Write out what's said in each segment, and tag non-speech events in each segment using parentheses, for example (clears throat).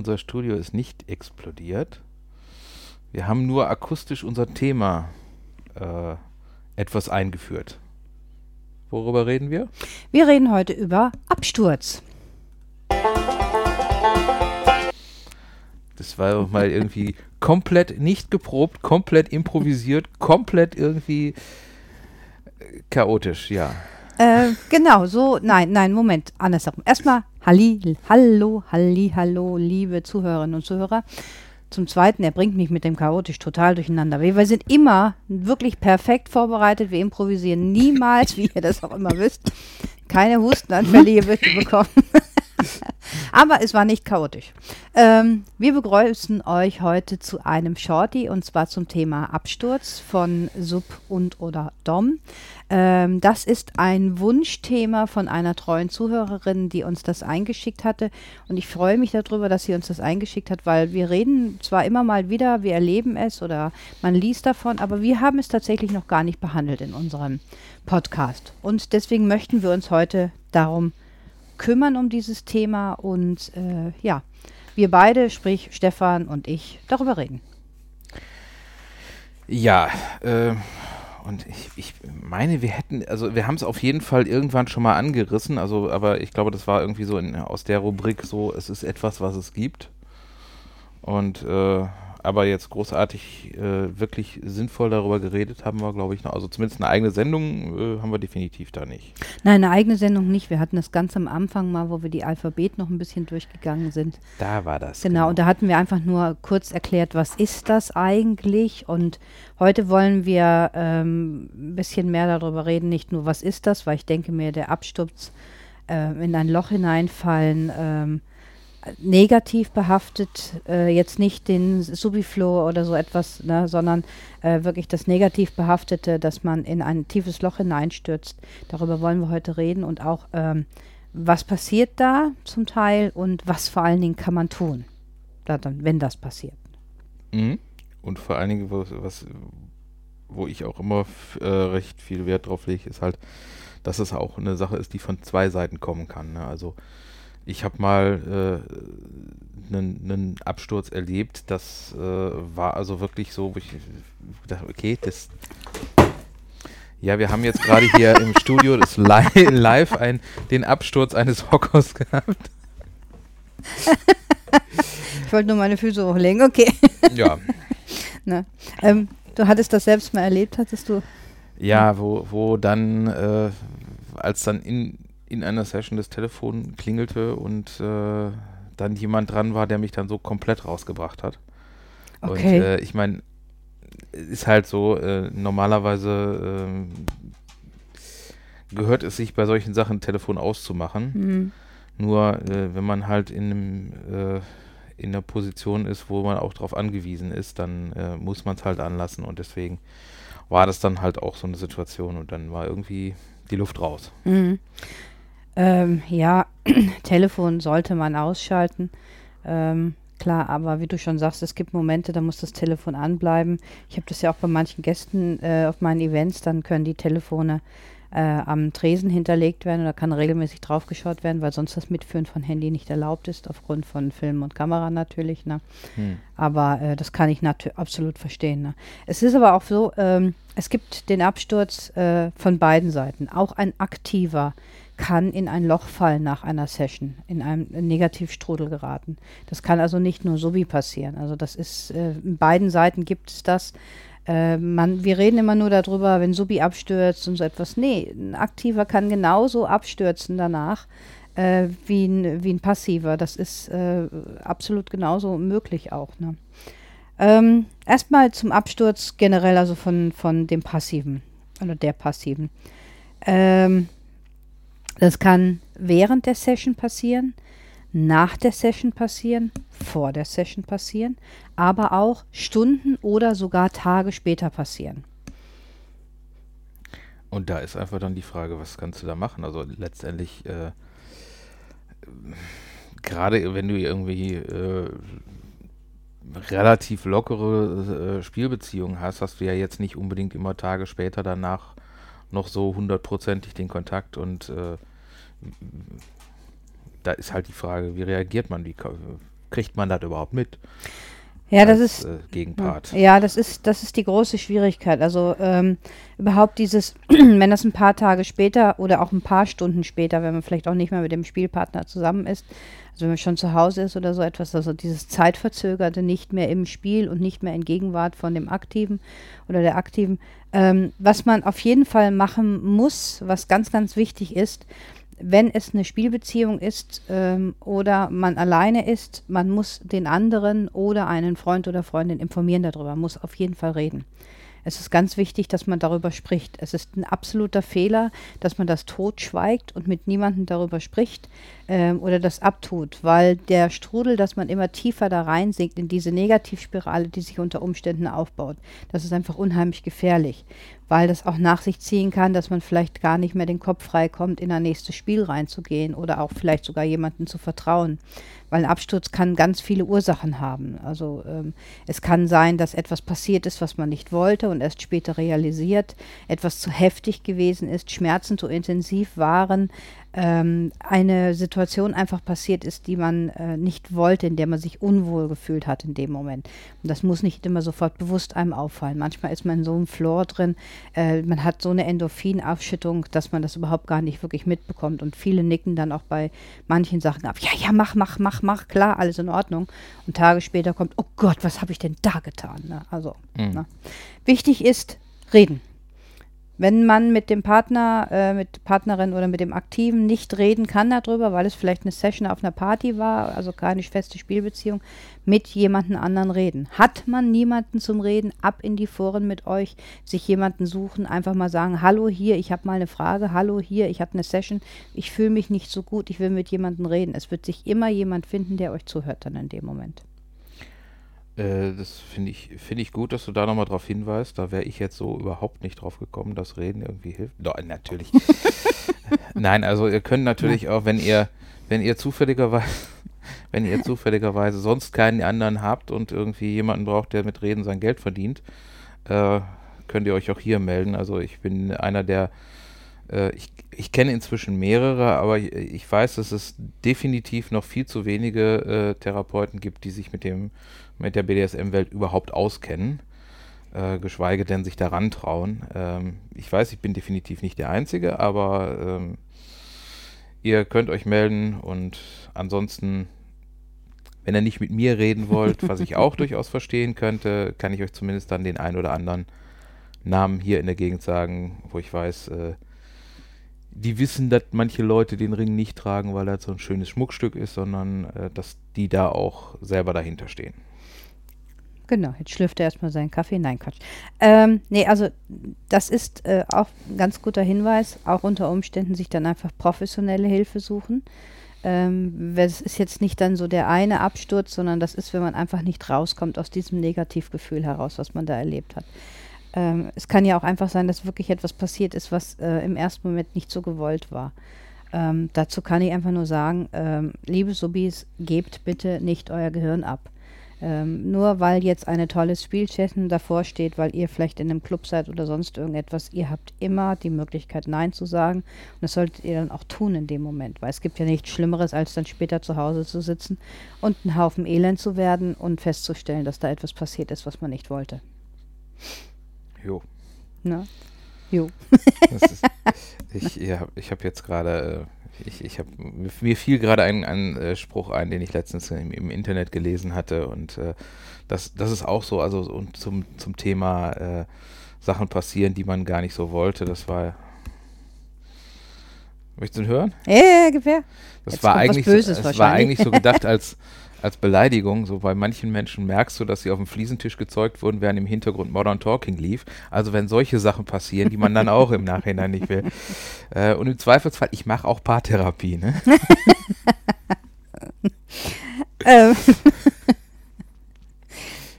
Unser Studio ist nicht explodiert. Wir haben nur akustisch unser Thema äh, etwas eingeführt. Worüber reden wir? Wir reden heute über Absturz. Das war mal irgendwie (laughs) komplett nicht geprobt, komplett improvisiert, komplett irgendwie äh, chaotisch, ja. Äh, genau, so, nein, nein, Moment, andersherum. Erstmal Halli, hallo, Halli, hallo, liebe Zuhörerinnen und Zuhörer. Zum Zweiten, er bringt mich mit dem chaotisch total durcheinander. Wir, wir sind immer wirklich perfekt vorbereitet. Wir improvisieren niemals, (laughs) wie ihr das auch immer wisst. Keine Hustenanfälle hier wird bekommen. Aber es war nicht chaotisch. Ähm, wir begrüßen euch heute zu einem Shorty und zwar zum Thema Absturz von Sub und oder Dom. Ähm, das ist ein Wunschthema von einer treuen Zuhörerin, die uns das eingeschickt hatte. Und ich freue mich darüber, dass sie uns das eingeschickt hat, weil wir reden zwar immer mal wieder, wir erleben es oder man liest davon, aber wir haben es tatsächlich noch gar nicht behandelt in unserem Podcast. Und deswegen möchten wir uns heute darum kümmern um dieses Thema und äh, ja, wir beide, sprich Stefan und ich, darüber reden. Ja, äh, und ich, ich meine, wir hätten, also wir haben es auf jeden Fall irgendwann schon mal angerissen, also aber ich glaube, das war irgendwie so in, aus der Rubrik so, es ist etwas, was es gibt. Und äh, aber jetzt großartig äh, wirklich sinnvoll darüber geredet haben wir, glaube ich, noch. Also zumindest eine eigene Sendung äh, haben wir definitiv da nicht. Nein, eine eigene Sendung nicht. Wir hatten das ganz am Anfang mal, wo wir die Alphabet noch ein bisschen durchgegangen sind. Da war das. Genau, genau. und da hatten wir einfach nur kurz erklärt, was ist das eigentlich? Und heute wollen wir ähm, ein bisschen mehr darüber reden, nicht nur, was ist das, weil ich denke mir, der Absturz äh, in ein Loch hineinfallen, ähm, negativ behaftet, äh, jetzt nicht den Subiflow oder so etwas, ne, sondern äh, wirklich das negativ behaftete, dass man in ein tiefes Loch hineinstürzt. Darüber wollen wir heute reden und auch, ähm, was passiert da zum Teil und was vor allen Dingen kann man tun, wenn das passiert. Mhm. Und vor allen Dingen, was, was wo ich auch immer äh, recht viel Wert drauf lege, ist halt, dass es auch eine Sache ist, die von zwei Seiten kommen kann. Ne? Also ich habe mal einen äh, Absturz erlebt, das äh, war also wirklich so, wo ich dachte, okay, das. Ja, wir haben jetzt gerade hier im Studio das li live ein, den Absturz eines Hockers (laughs) gehabt. ich wollte nur meine Füße hochlegen, okay. Ja. (laughs) Na, ähm, du hattest das selbst mal erlebt, hattest du? Ja, wo, wo dann, äh, als dann in, in einer Session das Telefon klingelte und äh, dann jemand dran war, der mich dann so komplett rausgebracht hat. Okay. Und äh, ich meine, ist halt so, äh, normalerweise ähm, gehört es sich bei solchen Sachen, Telefon auszumachen. Mhm. Nur äh, wenn man halt in einem äh, in der Position ist, wo man auch darauf angewiesen ist, dann äh, muss man es halt anlassen und deswegen war das dann halt auch so eine Situation und dann war irgendwie die Luft raus. Mhm. Ähm, ja, (clears throat) Telefon sollte man ausschalten. Ähm, klar, aber wie du schon sagst, es gibt Momente, da muss das Telefon anbleiben. Ich habe das ja auch bei manchen Gästen äh, auf meinen Events, dann können die Telefone äh, am Tresen hinterlegt werden oder kann regelmäßig draufgeschaut werden, weil sonst das Mitführen von Handy nicht erlaubt ist, aufgrund von Film und Kamera natürlich. Ne? Hm. Aber äh, das kann ich absolut verstehen. Ne? Es ist aber auch so, ähm, es gibt den Absturz äh, von beiden Seiten. Auch ein aktiver kann in ein Loch fallen nach einer Session, in einem Negativstrudel geraten. Das kann also nicht nur so wie passieren. Also das ist, äh, beiden Seiten gibt es das. Äh, man, wir reden immer nur darüber, wenn Subi abstürzt und so etwas. Nee, ein Aktiver kann genauso abstürzen danach äh, wie, ein, wie ein Passiver. Das ist äh, absolut genauso möglich auch. Ne? Ähm, erstmal zum Absturz generell, also von, von dem Passiven oder der Passiven. Ähm, das kann während der Session passieren, nach der Session passieren, vor der Session passieren, aber auch Stunden oder sogar Tage später passieren. Und da ist einfach dann die Frage, was kannst du da machen? Also letztendlich, äh, gerade wenn du irgendwie äh, relativ lockere äh, Spielbeziehungen hast, hast du ja jetzt nicht unbedingt immer Tage später danach noch so hundertprozentig den Kontakt und äh, da ist halt die Frage, wie reagiert man? Wie, kriegt man das überhaupt mit? Ja, das ist äh, Gegenpart. Ja, das ist das ist die große Schwierigkeit. Also ähm, überhaupt dieses, (clears throat) wenn das ein paar Tage später oder auch ein paar Stunden später, wenn man vielleicht auch nicht mehr mit dem Spielpartner zusammen ist, also wenn man schon zu Hause ist oder so etwas, also dieses zeitverzögerte nicht mehr im Spiel und nicht mehr in Gegenwart von dem Aktiven oder der Aktiven. Ähm, was man auf jeden Fall machen muss, was ganz ganz wichtig ist, wenn es eine Spielbeziehung ist ähm, oder man alleine ist, man muss den anderen oder einen Freund oder Freundin informieren darüber, muss auf jeden Fall reden. Es ist ganz wichtig, dass man darüber spricht. Es ist ein absoluter Fehler, dass man das totschweigt und mit niemandem darüber spricht ähm, oder das abtut, weil der Strudel, dass man immer tiefer da reinsinkt in diese Negativspirale, die sich unter Umständen aufbaut, das ist einfach unheimlich gefährlich weil das auch nach sich ziehen kann, dass man vielleicht gar nicht mehr den Kopf frei kommt, in ein nächstes Spiel reinzugehen oder auch vielleicht sogar jemanden zu vertrauen. Weil ein Absturz kann ganz viele Ursachen haben. Also ähm, es kann sein, dass etwas passiert ist, was man nicht wollte und erst später realisiert, etwas zu heftig gewesen ist, Schmerzen zu intensiv waren, ähm, eine Situation einfach passiert ist, die man äh, nicht wollte, in der man sich unwohl gefühlt hat in dem Moment. Und das muss nicht immer sofort bewusst einem auffallen. Manchmal ist man in so einem Floor drin, äh, man hat so eine Endorphinausschüttung, dass man das überhaupt gar nicht wirklich mitbekommt. Und viele nicken dann auch bei manchen Sachen ab. Ja, ja, mach, mach, mach, mach, klar, alles in Ordnung. Und Tage später kommt, oh Gott, was habe ich denn da getan? Ne? Also, mhm. ne? wichtig ist, reden. Wenn man mit dem Partner, äh, mit Partnerin oder mit dem Aktiven nicht reden kann darüber, weil es vielleicht eine Session auf einer Party war, also keine feste Spielbeziehung, mit jemandem anderen reden. Hat man niemanden zum Reden, ab in die Foren mit euch, sich jemanden suchen, einfach mal sagen, hallo hier, ich habe mal eine Frage, hallo hier, ich habe eine Session, ich fühle mich nicht so gut, ich will mit jemandem reden. Es wird sich immer jemand finden, der euch zuhört dann in dem Moment. Äh, das finde ich, find ich gut, dass du da nochmal drauf hinweist. Da wäre ich jetzt so überhaupt nicht drauf gekommen, dass Reden irgendwie hilft. Doch, natürlich. (laughs) Nein, also ihr könnt natürlich auch, wenn ihr, wenn ihr zufälligerweise, (laughs) wenn ihr zufälligerweise sonst keinen anderen habt und irgendwie jemanden braucht, der mit Reden sein Geld verdient, äh, könnt ihr euch auch hier melden. Also ich bin einer der äh, ich, ich kenne inzwischen mehrere, aber ich, ich, weiß, dass es definitiv noch viel zu wenige äh, Therapeuten gibt, die sich mit dem mit der BDSM-Welt überhaupt auskennen, äh, geschweige denn sich daran trauen. Ähm, ich weiß, ich bin definitiv nicht der Einzige, aber ähm, ihr könnt euch melden und ansonsten, wenn ihr nicht mit mir reden wollt, was ich auch (laughs) durchaus verstehen könnte, kann ich euch zumindest dann den ein oder anderen Namen hier in der Gegend sagen, wo ich weiß, äh, die wissen, dass manche Leute den Ring nicht tragen, weil er so ein schönes Schmuckstück ist, sondern äh, dass die da auch selber dahinter stehen. Genau, jetzt schlürft er erstmal seinen Kaffee. Nein, Quatsch. Ähm, nee, also das ist äh, auch ein ganz guter Hinweis, auch unter Umständen sich dann einfach professionelle Hilfe suchen. Ähm, es ist jetzt nicht dann so der eine Absturz, sondern das ist, wenn man einfach nicht rauskommt aus diesem Negativgefühl heraus, was man da erlebt hat. Ähm, es kann ja auch einfach sein, dass wirklich etwas passiert ist, was äh, im ersten Moment nicht so gewollt war. Ähm, dazu kann ich einfach nur sagen, ähm, liebe Subis, gebt bitte nicht euer Gehirn ab. Ähm, nur weil jetzt eine tolles Spielsession davor steht, weil ihr vielleicht in einem Club seid oder sonst irgendetwas, ihr habt immer die Möglichkeit, Nein zu sagen. Und das solltet ihr dann auch tun in dem Moment, weil es gibt ja nichts Schlimmeres, als dann später zu Hause zu sitzen und ein Haufen Elend zu werden und festzustellen, dass da etwas passiert ist, was man nicht wollte. Jo. Na? Jo. ist, ich ja, ich habe jetzt gerade, äh, ich, ich habe mir fiel gerade ein, ein äh, Spruch ein, den ich letztens im, im Internet gelesen hatte und äh, das, das ist auch so, also und zum, zum Thema äh, Sachen passieren, die man gar nicht so wollte. Das war Möchtest du ihn hören? Ja, ja, ungefähr. Das Jetzt war eigentlich, Böses das war eigentlich so gedacht als als Beleidigung. So bei manchen Menschen merkst du, dass sie auf dem Fliesentisch gezeugt wurden, während im Hintergrund Modern Talking lief. Also wenn solche Sachen passieren, die man dann (laughs) auch im Nachhinein nicht will. Äh, und im Zweifelsfall, ich mache auch Paartherapie, ne? (laughs) ähm.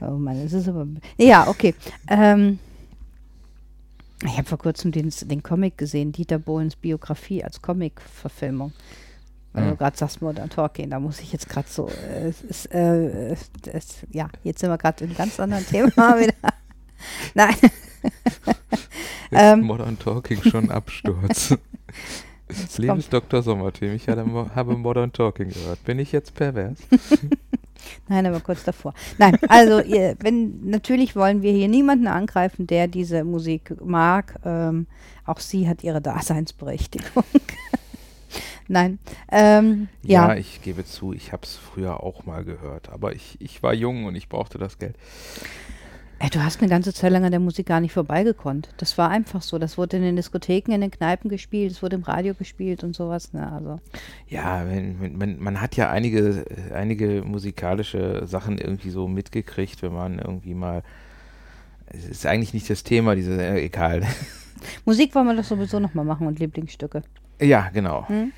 (laughs) oh Mann, das ist aber. Ja, okay. Ähm. Ich habe vor kurzem den, den Comic gesehen, Dieter Bohlens Biografie als Comic-Verfilmung. Wenn mhm. du gerade sagst Modern Talking, da muss ich jetzt gerade so, äh, ist, äh, es, ja, jetzt sind wir gerade in einem ganz anderen Thema (laughs) wieder. Nein. ähm, Modern Talking schon Absturz. (laughs) Liebes Dr. Sommerteam, ich habe Modern Talking gehört. Bin ich jetzt pervers? (laughs) Nein, aber kurz davor. Nein, also ihr, wenn natürlich wollen wir hier niemanden angreifen, der diese Musik mag. Ähm, auch sie hat ihre Daseinsberechtigung. Nein. Ähm, ja. ja, ich gebe zu, ich habe es früher auch mal gehört, aber ich, ich war jung und ich brauchte das Geld. Ey, du hast eine ganze Zeit lang an der Musik gar nicht vorbeigekonnt. Das war einfach so. Das wurde in den Diskotheken, in den Kneipen gespielt, es wurde im Radio gespielt und sowas. Ne? Also. Ja, wenn, wenn, man hat ja einige, einige musikalische Sachen irgendwie so mitgekriegt, wenn man irgendwie mal. Es ist eigentlich nicht das Thema, diese, äh, egal. (laughs) Musik wollen wir doch sowieso nochmal machen und Lieblingsstücke. Ja, genau. Hm?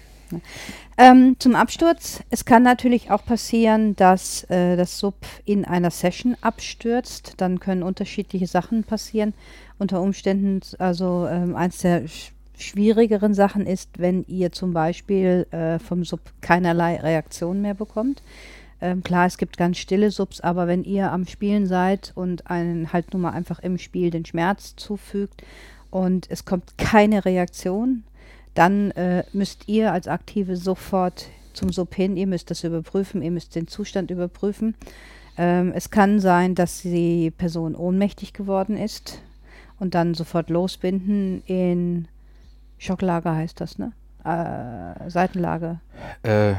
Ähm, zum Absturz. Es kann natürlich auch passieren, dass äh, das Sub in einer Session abstürzt. Dann können unterschiedliche Sachen passieren. Unter Umständen, also ähm, eins der sch schwierigeren Sachen ist, wenn ihr zum Beispiel äh, vom Sub keinerlei Reaktion mehr bekommt. Ähm, klar, es gibt ganz stille Subs, aber wenn ihr am Spielen seid und einen halt nun mal einfach im Spiel den Schmerz zufügt und es kommt keine Reaktion, dann äh, müsst ihr als Aktive sofort zum Sub hin, ihr müsst das überprüfen, ihr müsst den Zustand überprüfen. Ähm, es kann sein, dass die Person ohnmächtig geworden ist und dann sofort losbinden in Schocklage heißt das, ne? Äh, Seitenlage. Äh,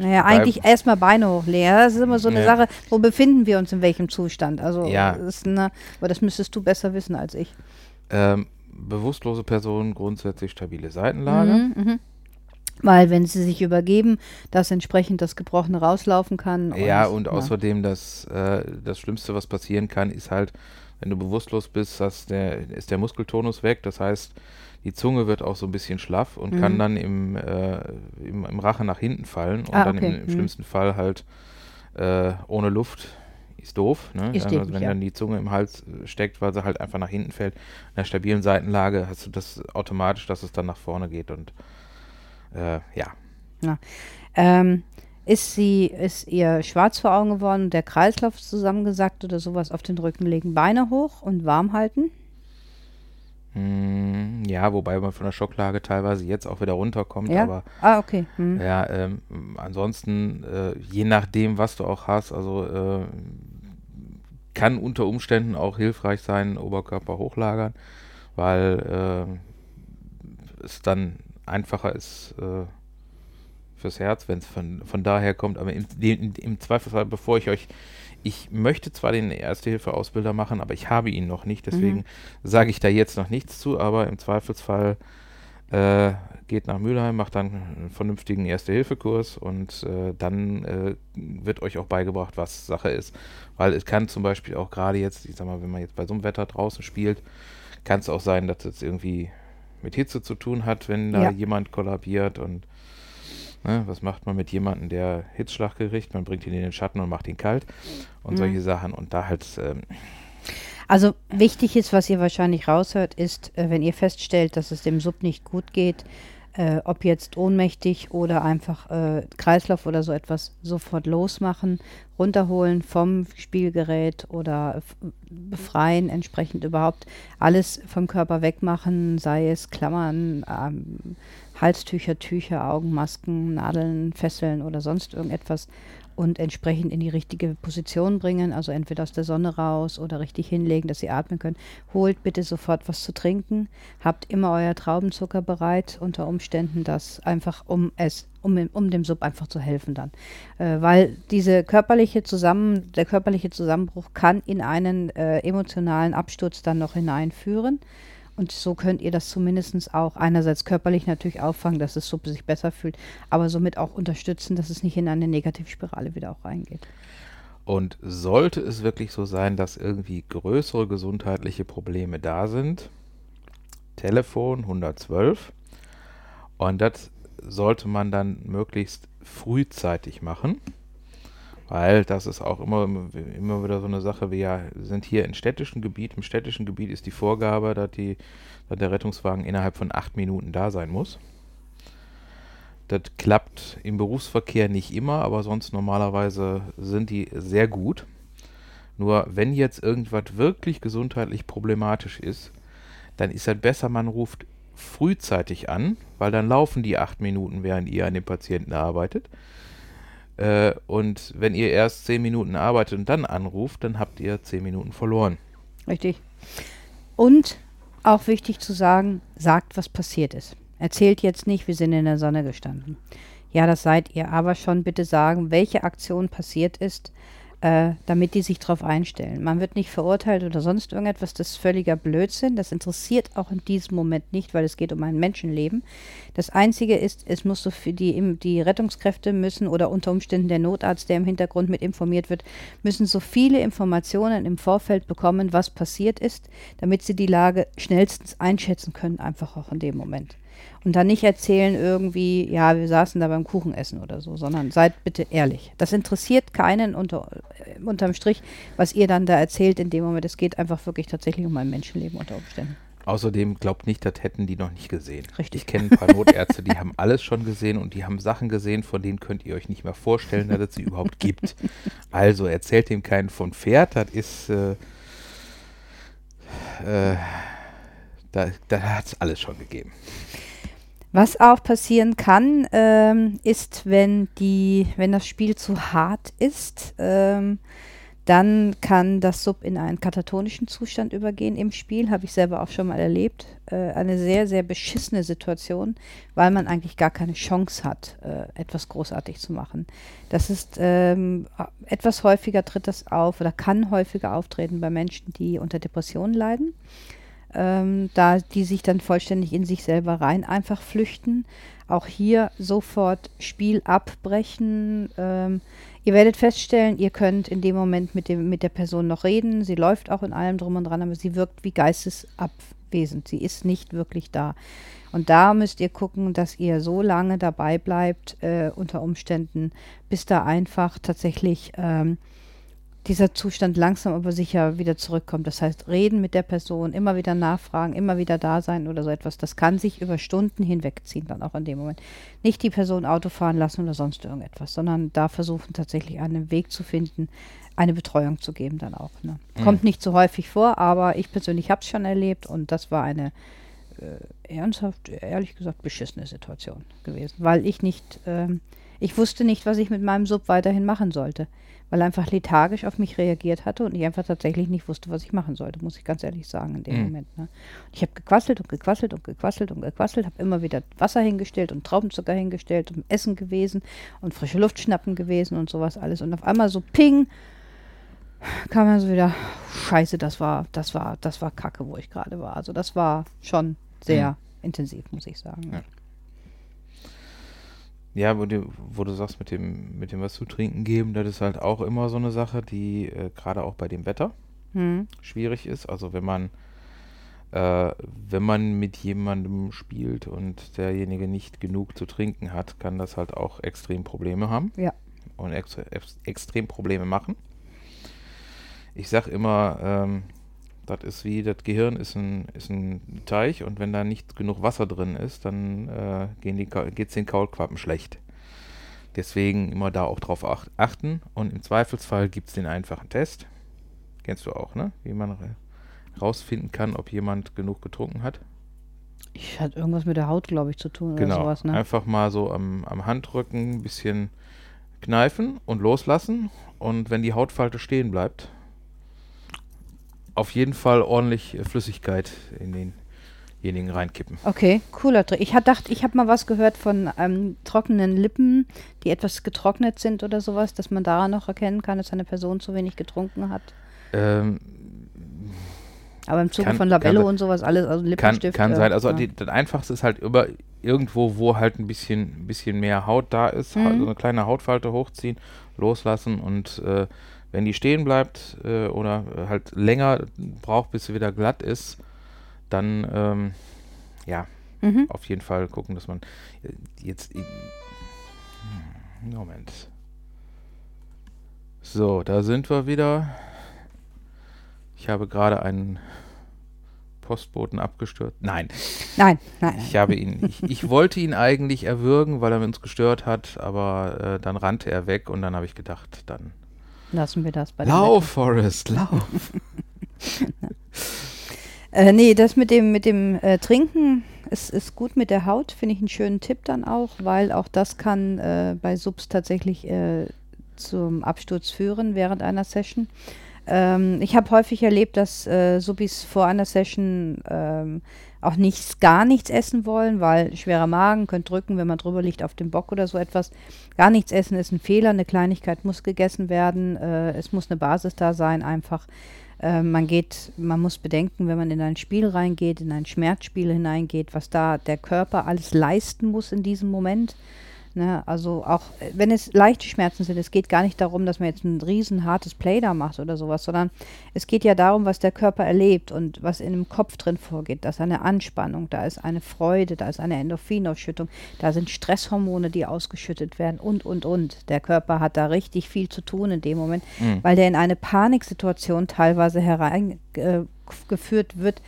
naja, eigentlich erstmal Beine hochlegen. Das ist immer so eine ne. Sache, wo befinden wir uns in welchem Zustand? Also, ja. das eine, aber das müsstest du besser wissen als ich. Ähm, bewusstlose Person grundsätzlich stabile Seitenlage. Mhm, mh. Weil wenn sie sich übergeben, dass entsprechend das Gebrochene rauslaufen kann. Und, ja, und ja. außerdem das, äh, das Schlimmste, was passieren kann, ist halt, wenn du bewusstlos bist, dass der, ist der Muskeltonus weg. Das heißt, die Zunge wird auch so ein bisschen schlaff und mhm. kann dann im, äh, im, im, Rachen nach hinten fallen und ah, dann okay. im, im mhm. schlimmsten Fall halt äh, ohne Luft ist doof, ne? Ist also, wenn ja. dann die Zunge im Hals steckt, weil sie halt einfach nach hinten fällt. In einer stabilen Seitenlage hast du das automatisch, dass es dann nach vorne geht und äh, ja. ja. Ähm, ist sie, ist ihr schwarz vor Augen geworden, der Kreislauf zusammengesackt oder sowas auf den Rücken legen, Beine hoch und warm halten? Hm, ja, wobei man von der Schocklage teilweise jetzt auch wieder runterkommt. Ja? Aber, ah, okay. Hm. Ja, ähm, ansonsten, äh, je nachdem, was du auch hast, also äh, kann unter Umständen auch hilfreich sein, Oberkörper hochlagern, weil äh, es dann einfacher ist äh, fürs Herz, wenn es von, von daher kommt. Aber im, im, im Zweifelsfall, bevor ich euch ich möchte zwar den Erste-Hilfe-Ausbilder machen, aber ich habe ihn noch nicht, deswegen mhm. sage ich da jetzt noch nichts zu, aber im Zweifelsfall äh, geht nach Mülheim, macht dann einen vernünftigen Erste-Hilfe-Kurs und äh, dann äh, wird euch auch beigebracht, was Sache ist. Weil es kann zum Beispiel auch gerade jetzt, ich sag mal, wenn man jetzt bei so einem Wetter draußen spielt, kann es auch sein, dass es irgendwie mit Hitze zu tun hat, wenn da ja. jemand kollabiert und ne, was macht man mit jemandem, der Hitzschlag kriegt? Man bringt ihn in den Schatten und macht ihn kalt und mhm. solche Sachen und da halt ähm, also wichtig ist, was ihr wahrscheinlich raushört, ist, äh, wenn ihr feststellt, dass es dem Sub nicht gut geht, äh, ob jetzt ohnmächtig oder einfach äh, Kreislauf oder so etwas, sofort losmachen, runterholen vom Spielgerät oder befreien, entsprechend überhaupt alles vom Körper wegmachen, sei es Klammern, ähm, Halstücher, Tücher, Augenmasken, Nadeln, Fesseln oder sonst irgendetwas und entsprechend in die richtige Position bringen, also entweder aus der Sonne raus oder richtig hinlegen, dass sie atmen können. Holt bitte sofort was zu trinken. Habt immer euer Traubenzucker bereit, unter Umständen das einfach, um es, um, um dem Sub einfach zu helfen dann. Äh, weil diese körperliche Zusammen, der körperliche Zusammenbruch kann in einen äh, emotionalen Absturz dann noch hineinführen. Und so könnt ihr das zumindest auch einerseits körperlich natürlich auffangen, dass es Suppe sich besser fühlt, aber somit auch unterstützen, dass es nicht in eine Negativspirale wieder auch reingeht. Und sollte es wirklich so sein, dass irgendwie größere gesundheitliche Probleme da sind, Telefon 112 und das sollte man dann möglichst frühzeitig machen. Weil das ist auch immer, immer wieder so eine Sache, wir sind hier in städtischen Gebiet. Im städtischen Gebiet ist die Vorgabe, dass, die, dass der Rettungswagen innerhalb von acht Minuten da sein muss. Das klappt im Berufsverkehr nicht immer, aber sonst normalerweise sind die sehr gut. Nur wenn jetzt irgendwas wirklich gesundheitlich problematisch ist, dann ist es besser, man ruft frühzeitig an, weil dann laufen die acht Minuten, während ihr an dem Patienten arbeitet Äh, und wenn ihr erst zehn Minuten arbeitet und dann anruft, dann habt ihr zehn Minuten verloren. Richtig. Und auch wichtig zu sagen, sagt, was passiert ist. Erzählt jetzt nicht, wir sind in der Sonne gestanden. Ja, das seid ihr, aber schon bitte sagen, welche Aktion passiert ist, äh, damit die sich darauf einstellen. Man wird nicht verurteilt oder sonst irgendetwas, das ist völliger Blödsinn. Das interessiert auch in diesem Moment nicht, weil es geht um ein Menschenleben. Das Einzige ist, es muss so für die, die Rettungskräfte müssen oder unter Umständen der Notarzt, der im Hintergrund mit informiert wird, müssen so viele Informationen im Vorfeld bekommen, was passiert ist, damit sie die Lage schnellstens einschätzen können, einfach auch in dem Moment. Und dann nicht erzählen irgendwie, ja, wir saßen da beim Kuchenessen oder so, sondern seid bitte ehrlich. Das interessiert keinen unter, äh, unterm Strich, was ihr dann da erzählt in dem Moment. Es geht einfach wirklich tatsächlich um ein Menschenleben unter Umständen. Außerdem glaubt nicht, das hätten die noch nicht gesehen. Richtig. Ich kenne ein paar Notärzte, die haben alles schon gesehen und die haben Sachen gesehen, von denen könnt ihr euch nicht mehr vorstellen, dass es sie überhaupt gibt. Also erzählt dem keinen von Pferd, das ist, äh, äh, da, da hat es alles schon gegeben. Was auch passieren kann, ähm, ist, wenn die, wenn das Spiel zu hart ist, ähm, dann kann das Sub in einen katatonischen Zustand übergehen im Spiel, habe ich selber auch schon mal erlebt. Äh, eine sehr, sehr beschissene Situation, weil man eigentlich gar keine Chance hat, äh, etwas großartig zu machen. Das ist ähm, etwas häufiger tritt das auf oder kann häufiger auftreten bei Menschen, die unter Depressionen leiden ähm, da die sich dann vollständig in sich selber rein einfach flüchten. Auch hier sofort Spiel abbrechen. Ähm, ihr werdet feststellen, ihr könnt in dem Moment mit, dem, mit der Person noch reden. Sie läuft auch in allem drum und dran, aber sie wirkt wie geistesabwesend. Sie ist nicht wirklich da. Und da müsst ihr gucken, dass ihr so lange dabei bleibt, äh, unter Umständen, bis da einfach tatsächlich ähm, dieser Zustand langsam aber sicher wieder zurückkommt. Das heißt, reden mit der Person, immer wieder nachfragen, immer wieder da sein oder so etwas. Das kann sich über Stunden hinwegziehen, dann auch in dem Moment. Nicht die Person Auto fahren lassen oder sonst irgendetwas, sondern da versuchen tatsächlich einen Weg zu finden, eine Betreuung zu geben dann auch. Ne? Mhm. Kommt nicht so häufig vor, aber ich persönlich habe es schon erlebt und das war eine äh, ernsthaft, ehrlich gesagt, beschissene Situation gewesen, weil ich nicht, äh, ich wusste nicht, was ich mit meinem Sub weiterhin machen sollte weil er einfach lethargisch auf mich reagiert hatte und ich einfach tatsächlich nicht wusste, was ich machen sollte, muss ich ganz ehrlich sagen in dem mhm. Moment. Ne? Ich habe gequasselt und gequasselt und gequasselt und gequasselt, habe immer wieder Wasser hingestellt und Traubenzucker hingestellt und Essen gewesen und frische Luft schnappen gewesen und sowas alles und auf einmal so ping kam dann so wieder Scheiße, das war das war das war Kacke, wo ich gerade war. Also das war schon sehr mhm. intensiv, muss ich sagen. Ja. Ja, wo du, wo du sagst, mit dem, mit dem was zu trinken geben, das ist halt auch immer so eine Sache, die äh, gerade auch bei dem Wetter hm. schwierig ist. Also wenn man, äh, wenn man mit jemandem spielt und derjenige nicht genug zu trinken hat, kann das halt auch extrem Probleme haben. Ja. Und ex ex extrem Probleme machen. Ich sag immer, ähm, das ist wie, das Gehirn ist ein, ist ein Teich und wenn da nicht genug Wasser drin ist, dann äh, geht es den Kaulquappen schlecht. Deswegen immer da auch drauf achten und im Zweifelsfall gibt es den einfachen Test. Kennst du auch, ne? Wie man rausfinden kann, ob jemand genug getrunken hat. Ich hatte irgendwas mit der Haut, glaube ich, zu tun genau. oder sowas, ne? Einfach mal so am, am Handrücken ein bisschen kneifen und loslassen. Und wenn die Hautfalte stehen bleibt, auf jeden Fall ordentlich äh, Flüssigkeit in denjenigen reinkippen. Okay, cooler Trick. Ich dachte, ich habe mal was gehört von ähm, trockenen Lippen, die etwas getrocknet sind oder sowas, dass man daran noch erkennen kann, dass eine Person zu wenig getrunken hat. Ähm, aber im Zuge kann, von Labello und sowas alles, also Lippenstift. Kann, kann sein. Also ja. die, das Einfachste ist halt über irgendwo, wo halt ein bisschen, bisschen mehr Haut da ist, mhm. so eine kleine Hautfalte hochziehen, loslassen und äh, wenn die stehen bleibt äh, oder halt länger braucht, bis sie wieder glatt ist, dann ähm, ja, mhm. auf jeden Fall gucken, dass man äh, jetzt. Moment. So, da sind wir wieder. Ich habe gerade einen Postboten abgestürzt. Nein. Nein, nein. Ich habe ihn, ich, ich wollte ihn eigentlich erwürgen, weil er uns gestört hat, aber äh, dann rannte er weg und dann habe ich gedacht, dann Lassen wir das bei Lauf, Forrest, lauf. (laughs) Äh, nee, das mit dem, mit dem äh, Trinken ist, ist gut mit der Haut, finde ich einen schönen Tipp dann auch, weil auch das kann äh, bei Subs tatsächlich äh, zum Absturz führen während einer Session. Ähm, ich habe häufig erlebt, dass äh, Subis vor einer Session ähm, auch nichts, gar nichts essen wollen, weil schwerer Magen könnte drücken, wenn man drüber liegt auf dem Bock oder so etwas. Gar nichts essen ist ein Fehler, eine Kleinigkeit muss gegessen werden, äh, es muss eine Basis da sein, einfach. Äh, man geht, man muss bedenken, wenn man in ein Spiel reingeht, in ein Schmerzspiel hineingeht, was da der Körper alles leisten muss in diesem Moment. Ne? Also auch wenn es leichte Schmerzen sind, es geht gar nicht darum, dass man jetzt ein riesen hartes Play da macht oder sowas, sondern es geht ja darum, was der Körper erlebt und was in dem Kopf drin vorgeht. Da ist eine Anspannung, da ist eine Freude, da ist eine Endorphinausschüttung, da sind Stresshormone, die ausgeschüttet werden und, und, und. Der Körper hat da richtig viel zu tun in dem Moment, mhm. weil der in eine Paniksituation teilweise hereingeführt äh, wird,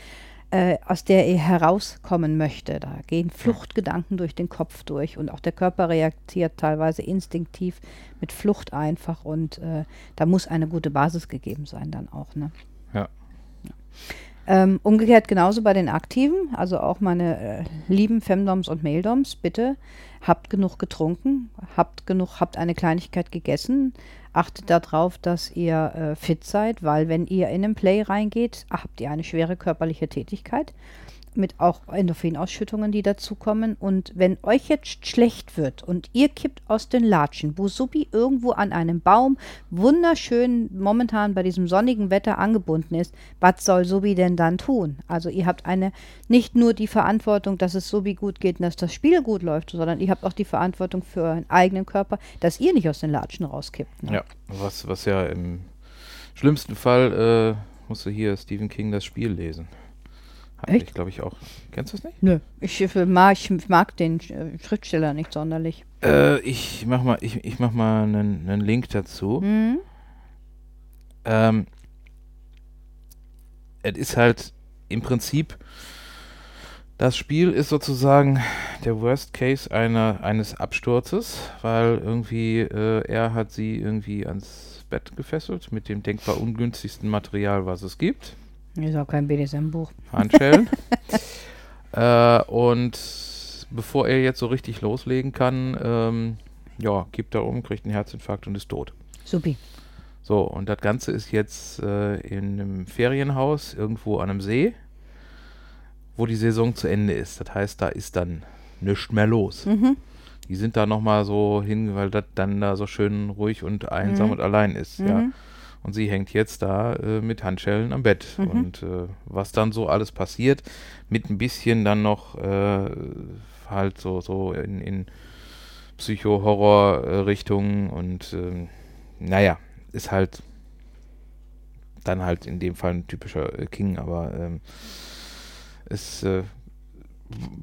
äh, aus der er herauskommen möchte. Da gehen Fluchtgedanken durch den Kopf durch und auch der Körper reagiert teilweise instinktiv mit Flucht einfach und äh, da muss eine gute Basis gegeben sein dann auch. Ne? Ja. ja. Ähm, umgekehrt genauso bei den Aktiven, also auch meine äh, lieben Femdoms und Maildoms, bitte habt genug getrunken, habt genug, habt eine Kleinigkeit gegessen, achtet darauf, dass ihr äh, fit seid, weil wenn ihr in einen Play reingeht, habt ihr eine schwere körperliche Tätigkeit mit auch Endorphinausschüttungen, die dazukommen. Und wenn euch jetzt schlecht wird und ihr kippt aus den Latschen, Busubi irgendwo an einem Baum wunderschön momentan bei diesem sonnigen Wetter angebunden ist, was soll Subi denn dann tun? Also ihr habt eine nicht nur die Verantwortung, dass es Subi gut geht und dass das Spiel gut läuft, sondern ihr habt auch die Verantwortung für euren eigenen Körper, dass ihr nicht aus den Latschen rauskippt. Ne? Ja, was, was ja im schlimmsten Fall äh, musste hier Stephen King das Spiel lesen. Echt? Ich glaube ich auch. Kennst du es nicht? Nö. Ich, mag, ich mag den äh, Schriftsteller nicht sonderlich. Äh, ich mach mal, ich, ich mach mal einen, einen Link dazu. Mhm. Ähm, es ist halt im Prinzip, das Spiel ist sozusagen der Worst Case einer, eines Absturzes, weil irgendwie äh, er hat sie irgendwie ans Bett gefesselt mit dem denkbar ungünstigsten Material, was es gibt. Ist auch kein BDSM-Buch. Handschellen. (laughs) äh, und bevor er jetzt so richtig loslegen kann, ähm, ja, kippt er um, kriegt einen Herzinfarkt und ist tot. Supi. So, und das Ganze ist jetzt äh, in einem Ferienhaus irgendwo an einem See, wo die Saison zu Ende ist. Das heißt, da ist dann nichts mehr los. Mhm. Die sind da nochmal so hin, weil das dann da so schön ruhig und einsam mhm. und allein ist. Mhm. Und sie hängt jetzt da äh, mit Handschellen am Bett. Mhm. Und äh, was dann so alles passiert, mit ein bisschen dann noch äh, halt so, so in, in Psycho-Horror-Richtungen und ähm, naja, ist halt dann halt in dem Fall ein typischer äh, King, aber ähm, es äh,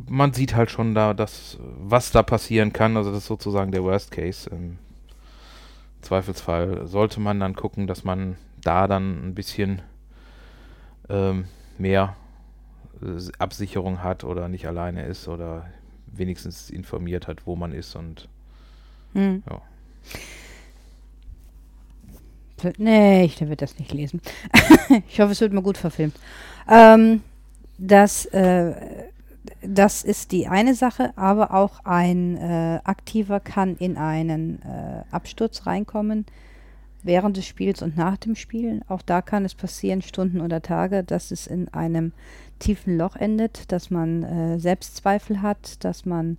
man sieht halt schon da, dass was da passieren kann, also das ist sozusagen der Worst Case. Ähm, Zweifelsfall sollte man dann gucken, dass man da dann ein bisschen ähm, mehr äh, Absicherung hat oder nicht alleine ist oder wenigstens informiert hat, wo man ist und hm. ja. Nee, ich werde das nicht lesen. (laughs) ich hoffe, es wird mal gut verfilmt. Ähm, das äh, das ist die eine Sache, aber auch ein äh, Aktiver kann in einen äh, Absturz reinkommen während des Spiels und nach dem Spiel. Auch da kann es passieren, Stunden oder Tage, dass es in einem tiefen Loch endet, dass man äh, Selbstzweifel hat, dass man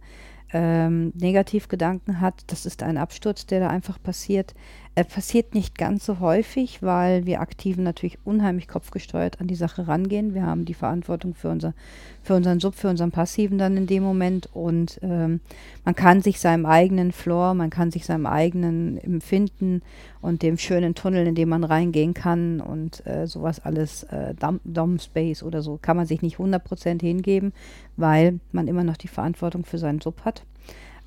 ähm, Negativgedanken hat. Das ist ein Absturz, der da einfach passiert. Er passiert nicht ganz so häufig, weil wir Aktiven natürlich unheimlich kopfgesteuert an die Sache rangehen. Wir haben die Verantwortung für, unser, für unseren Sub, für unseren Passiven dann in dem Moment und ähm, man kann sich seinem eigenen Floor, man kann sich seinem eigenen Empfinden und dem schönen Tunnel, in dem man reingehen kann und äh, sowas alles, äh, Dom Space oder so, kann man sich nicht 100% hingeben, weil man immer noch die Verantwortung für seinen Sub hat.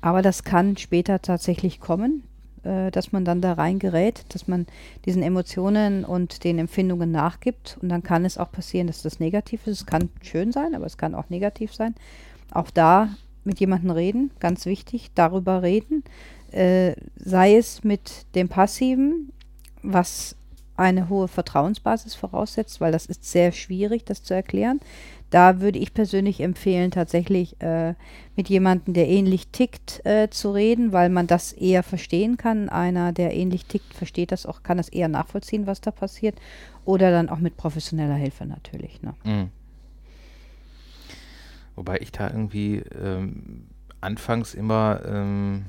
Aber das kann später tatsächlich kommen äh, dass man dann da reingerät, dass man diesen Emotionen und den Empfindungen nachgibt. Und dann kann es auch passieren, dass das negativ ist. Es kann schön sein, aber es kann auch negativ sein. Auch da mit jemandem reden, ganz wichtig, darüber reden. Äh, sei es mit dem Passiven, was eine hohe Vertrauensbasis voraussetzt, weil das ist sehr schwierig, das zu erklären. Da würde ich persönlich empfehlen, tatsächlich äh, mit jemandem, der ähnlich tickt, äh, zu reden, weil man das eher verstehen kann. Einer, der ähnlich tickt, versteht das auch, kann das eher nachvollziehen, was da passiert. Oder dann auch mit professioneller Hilfe natürlich. Ne? Mhm. Wobei ich da irgendwie ähm, anfangs immer ähm,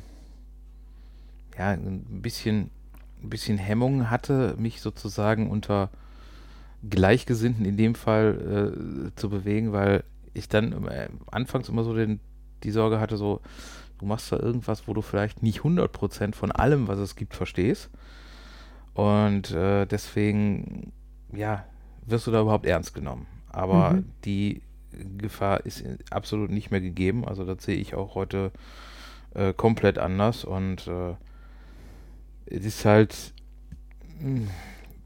ja, ein bisschen, ein bisschen Hemmungen hatte, mich sozusagen unter Gleichgesinnten in dem Fall äh, zu bewegen, weil ich dann äh, anfangs immer so den, die Sorge hatte, so, du machst da irgendwas, wo du vielleicht nicht 100% von allem, was es gibt, verstehst. Und äh, deswegen, ja, wirst du da überhaupt ernst genommen. Aber mhm. die Gefahr ist absolut nicht mehr gegeben. Also das sehe ich auch heute äh, komplett anders. Und äh, es ist halt,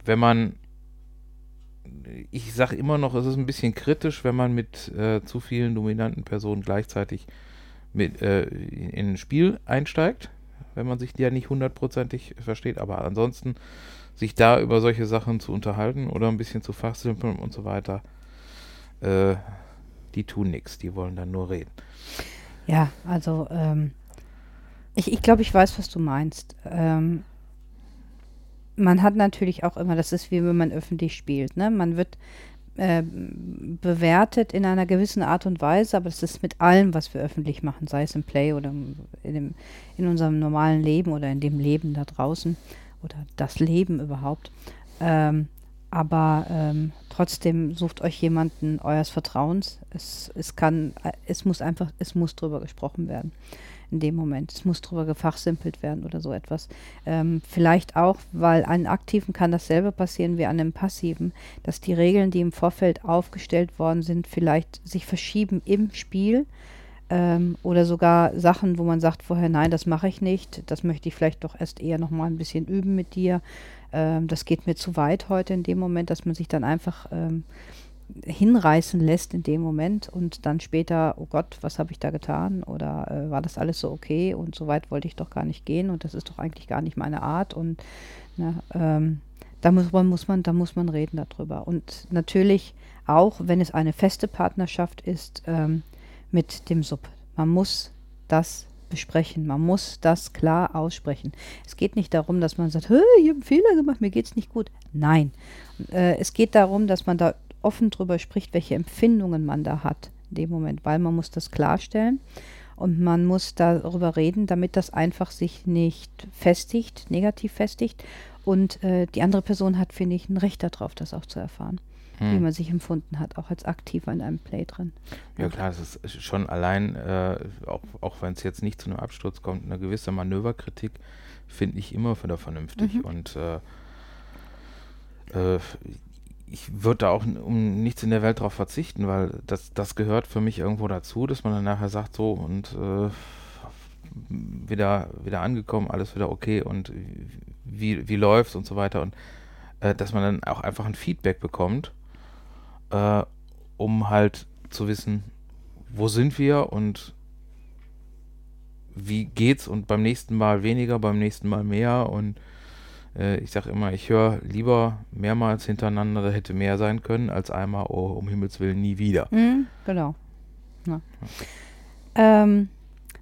wenn man ich sage immer noch, es ist ein bisschen kritisch, wenn man mit äh, zu vielen dominanten Personen gleichzeitig mit, äh, in ein Spiel einsteigt, wenn man sich ja nicht hundertprozentig versteht, aber ansonsten sich da über solche Sachen zu unterhalten oder ein bisschen zu fachsimpeln und so weiter, äh, die tun nichts, die wollen dann nur reden. Ja, also ähm, ich, ich glaube, ich weiß, was du meinst. Ähm, man hat natürlich auch immer, das ist wie wenn man öffentlich spielt, ne? Man wird äh, bewertet in einer gewissen Art und Weise, aber das ist mit allem, was wir öffentlich machen, sei es im Play oder in, dem, in unserem normalen Leben oder in dem Leben da draußen oder das Leben überhaupt. Ähm, aber ähm, trotzdem sucht euch jemanden eures Vertrauens. Es, es kann, es muss einfach, es muss drüber gesprochen werden in dem Moment. Es muss drüber gefachsimpelt werden oder so etwas. Ähm, vielleicht auch, weil an Aktiven kann dasselbe passieren wie an einem Passiven, dass die Regeln, die im Vorfeld aufgestellt worden sind, vielleicht sich verschieben im Spiel ähm, oder sogar Sachen, wo man sagt vorher, nein, das mache ich nicht, das möchte ich vielleicht doch erst eher noch mal ein bisschen üben mit dir. Ähm, das geht mir zu weit heute in dem Moment, dass man sich dann einfach ähm, hinreißen lässt in dem Moment und dann später, oh Gott, was habe ich da getan? Oder äh, war das alles so okay und so weit wollte ich doch gar nicht gehen und das ist doch eigentlich gar nicht meine Art und ne, ähm, da muss man, muss man, da muss man reden darüber. Und natürlich auch, wenn es eine feste Partnerschaft ist, ähm, mit dem Sub. Man muss das besprechen. Man muss das klar aussprechen. Es geht nicht darum, dass man sagt, ich habe einen Fehler gemacht, mir geht es nicht gut. Nein. Äh, es geht darum, dass man da offen darüber spricht, welche Empfindungen man da hat in dem Moment, weil man muss das klarstellen und man muss darüber reden, damit das einfach sich nicht festigt, negativ festigt und äh, die andere Person hat, finde ich, ein Recht darauf, das auch zu erfahren, hm. wie man sich empfunden hat, auch als Aktiver in einem Play drin. Ja klar, es ist schon allein, äh, auch, auch wenn es jetzt nicht zu einem Absturz kommt, eine gewisse Manöverkritik finde ich immer wieder vernünftig mhm. und äh, äh ich würde da auch um nichts in der Welt drauf verzichten, weil das, das gehört für mich irgendwo dazu, dass man dann nachher sagt, so und äh, wieder, wieder angekommen, alles wieder okay und wie, wie läuft's und so weiter. Und äh, dass man dann auch einfach ein Feedback bekommt, äh, um halt zu wissen, wo sind wir und wie geht's und beim nächsten Mal weniger, beim nächsten Mal mehr und äh, ich sage immer, ich höre lieber mehrmals hintereinander, da hätte mehr sein können, als einmal, oh, um Himmels Willen, nie wieder. Mhm, genau. Ja. Ähm,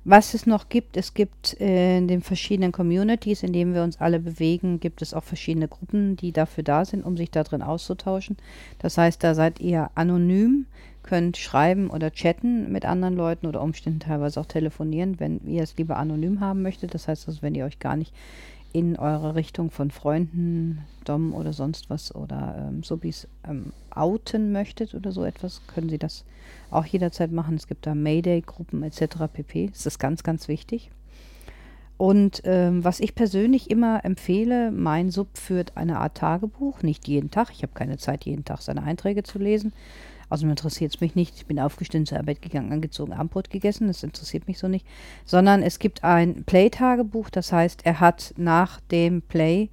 was es noch gibt, es gibt in den verschiedenen Communities, in denen wir uns alle bewegen, gibt es auch verschiedene Gruppen, die dafür da sind, um sich da drin auszutauschen. Das heißt, da seid ihr anonym, könnt schreiben oder chatten mit anderen Leuten oder Umständen teilweise auch telefonieren, wenn ihr es lieber anonym haben möchtet. Das heißt also, wenn ihr euch gar nicht in eure Richtung von Freunden, Dom oder sonst was oder ähm, Subis ähm, outen möchtet oder so etwas, können Sie das auch jederzeit machen. Es gibt da Mayday-Gruppen etc. pp. Das ist ganz, ganz wichtig. Und ähm, was ich persönlich immer empfehle, mein Sub führt eine Art Tagebuch, nicht jeden Tag. Ich habe keine Zeit, jeden Tag seine Einträge zu lesen. Außerdem interessiert es mich nicht. Ich bin aufgestanden, zur Arbeit gegangen, angezogen, Abendbrot gegessen. Das interessiert mich so nicht. Sondern es gibt ein Play-Tagebuch. Das heißt, er hat nach dem Play,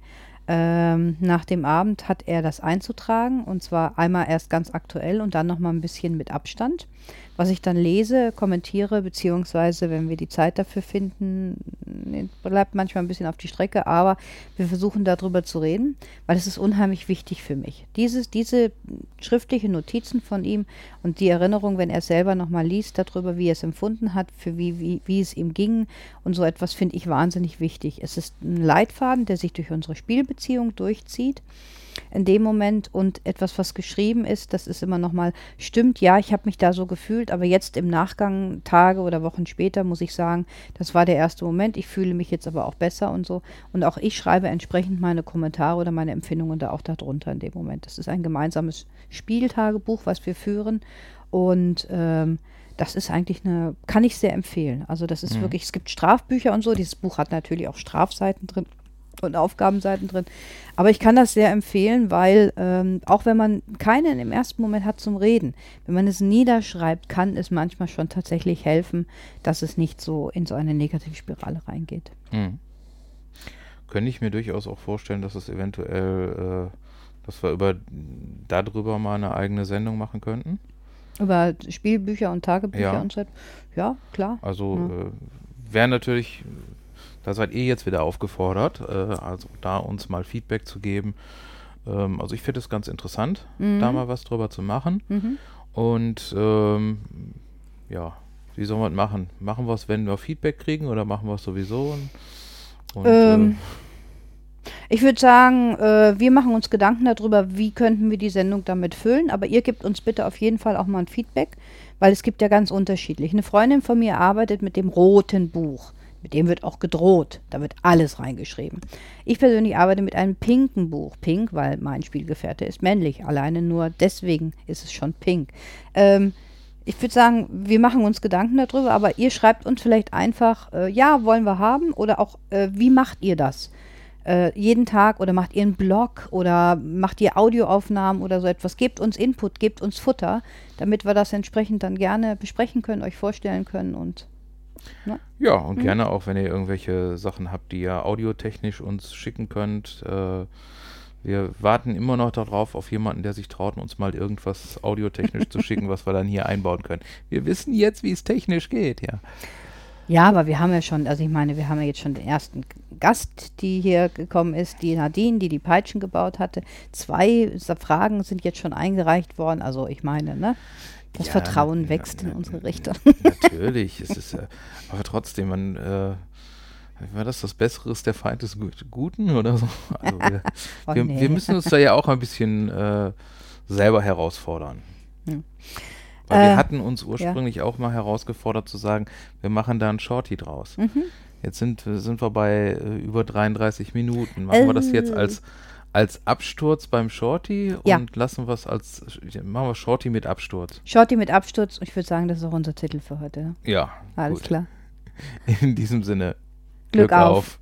ähm, nach dem Abend, hat er das einzutragen. Und zwar einmal erst ganz aktuell und dann nochmal ein bisschen mit Abstand. Was ich dann lese, kommentiere, beziehungsweise, wenn wir die Zeit dafür finden, bleibt manchmal ein bisschen auf die Strecke, aber wir versuchen darüber zu reden, weil es ist unheimlich wichtig für mich. Dieses, diese schriftliche Notizen von ihm und die Erinnerung, wenn er selber nochmal liest darüber, wie er es empfunden hat, für wie, wie, wie es ihm ging und so etwas finde ich wahnsinnig wichtig. Es ist ein Leitfaden, der sich durch unsere Spielbeziehung durchzieht in dem Moment und etwas, was geschrieben ist, das ist immer nochmal, stimmt, ja, ich habe mich da so gefühlt, aber jetzt im Nachgang, Tage oder Wochen später, muss ich sagen, das war der erste Moment, ich fühle mich jetzt aber auch besser und so. Und auch ich schreibe entsprechend meine Kommentare oder meine Empfindungen da auch darunter in dem Moment. Das ist ein gemeinsames Spieltagebuch, was wir führen und ähm, das ist eigentlich eine, kann ich sehr empfehlen. Also das ist mhm. wirklich, es gibt Strafbücher und so. Dieses Buch hat natürlich auch Strafseiten drin und Aufgabenseiten drin. Aber ich kann das sehr empfehlen, weil ähm, auch wenn man keinen im ersten Moment hat zum Reden, wenn man es niederschreibt, kann es manchmal schon tatsächlich helfen, dass es nicht so in so eine Negativspirale reingeht. Hm. Könnte ich mir durchaus auch vorstellen, dass es eventuell, äh, dass wir über darüber mal eine eigene Sendung machen könnten. Über Spielbücher und Tagebücher ja. und so. Ja, klar. Also ja. äh, wäre natürlich da seid ihr jetzt wieder aufgefordert, äh, also da uns mal Feedback zu geben. Ähm, also ich finde es ganz interessant, mhm. da mal was drüber zu machen. Mhm. Und ähm, ja, wie wir es machen? Machen wir es, wenn wir Feedback kriegen oder machen wir es sowieso? Und, und, ähm, äh, ich würde sagen, äh, wir machen uns Gedanken darüber, wie könnten wir die Sendung damit füllen, aber ihr gebt uns bitte auf jeden Fall auch mal ein Feedback, weil es gibt ja ganz unterschiedlich. Eine Freundin von mir arbeitet mit dem roten Buch. Mit dem wird auch gedroht. Da wird alles reingeschrieben. Ich persönlich arbeite mit einem pinken Buch. Pink, weil mein Spielgefährte ist männlich. Alleine nur deswegen ist es schon pink. Ähm, ich würde sagen, wir machen uns Gedanken darüber, aber ihr schreibt uns vielleicht einfach, äh, ja, wollen wir haben oder auch, äh, wie macht ihr das? Äh, jeden Tag oder macht ihr einen Blog oder macht ihr Audioaufnahmen oder so etwas? Gebt uns Input, gebt uns Futter, damit wir das entsprechend dann gerne besprechen können, euch vorstellen können und Ne? Ja, und mhm. gerne auch, wenn ihr irgendwelche Sachen habt, die ihr audiotechnisch uns schicken könnt. Äh, wir warten immer noch darauf, auf jemanden, der sich traut, uns mal irgendwas audiotechnisch zu (laughs) schicken, was wir dann hier einbauen können. Wir wissen jetzt, wie es technisch geht, ja. Ja, aber wir haben ja schon, also ich meine, wir haben ja jetzt schon den ersten Gast, die hier gekommen ist, die Nadine, die die Peitschen gebaut hatte. Zwei Fragen sind jetzt schon eingereicht worden, also ich meine, ne? Das ja, Vertrauen ja, wächst in unsere Richtung. Natürlich, es ist, äh, (laughs) aber trotzdem, man, äh, war das das Bessere ist der Feind des Guten oder so? Also wir, (laughs) oh, wir, nee. wir, müssen uns da ja auch ein bisschen äh, selber herausfordern. Hm. Weil wir äh, hatten uns ursprünglich ja. auch mal herausgefordert zu sagen, wir machen da ein Shorty draus. Mhm. Jetzt sind, sind wir bei äh, über 33 Minuten. Machen wir das jetzt als als Absturz beim Shorty und ja. lassen wir es als, machen wir Shorty mit Absturz. Shorty mit Absturz, ich würde sagen, das ist auch unser Titel für heute. Ja. Alles gut. klar. In diesem Sinne. Glück, Glück auf. auf.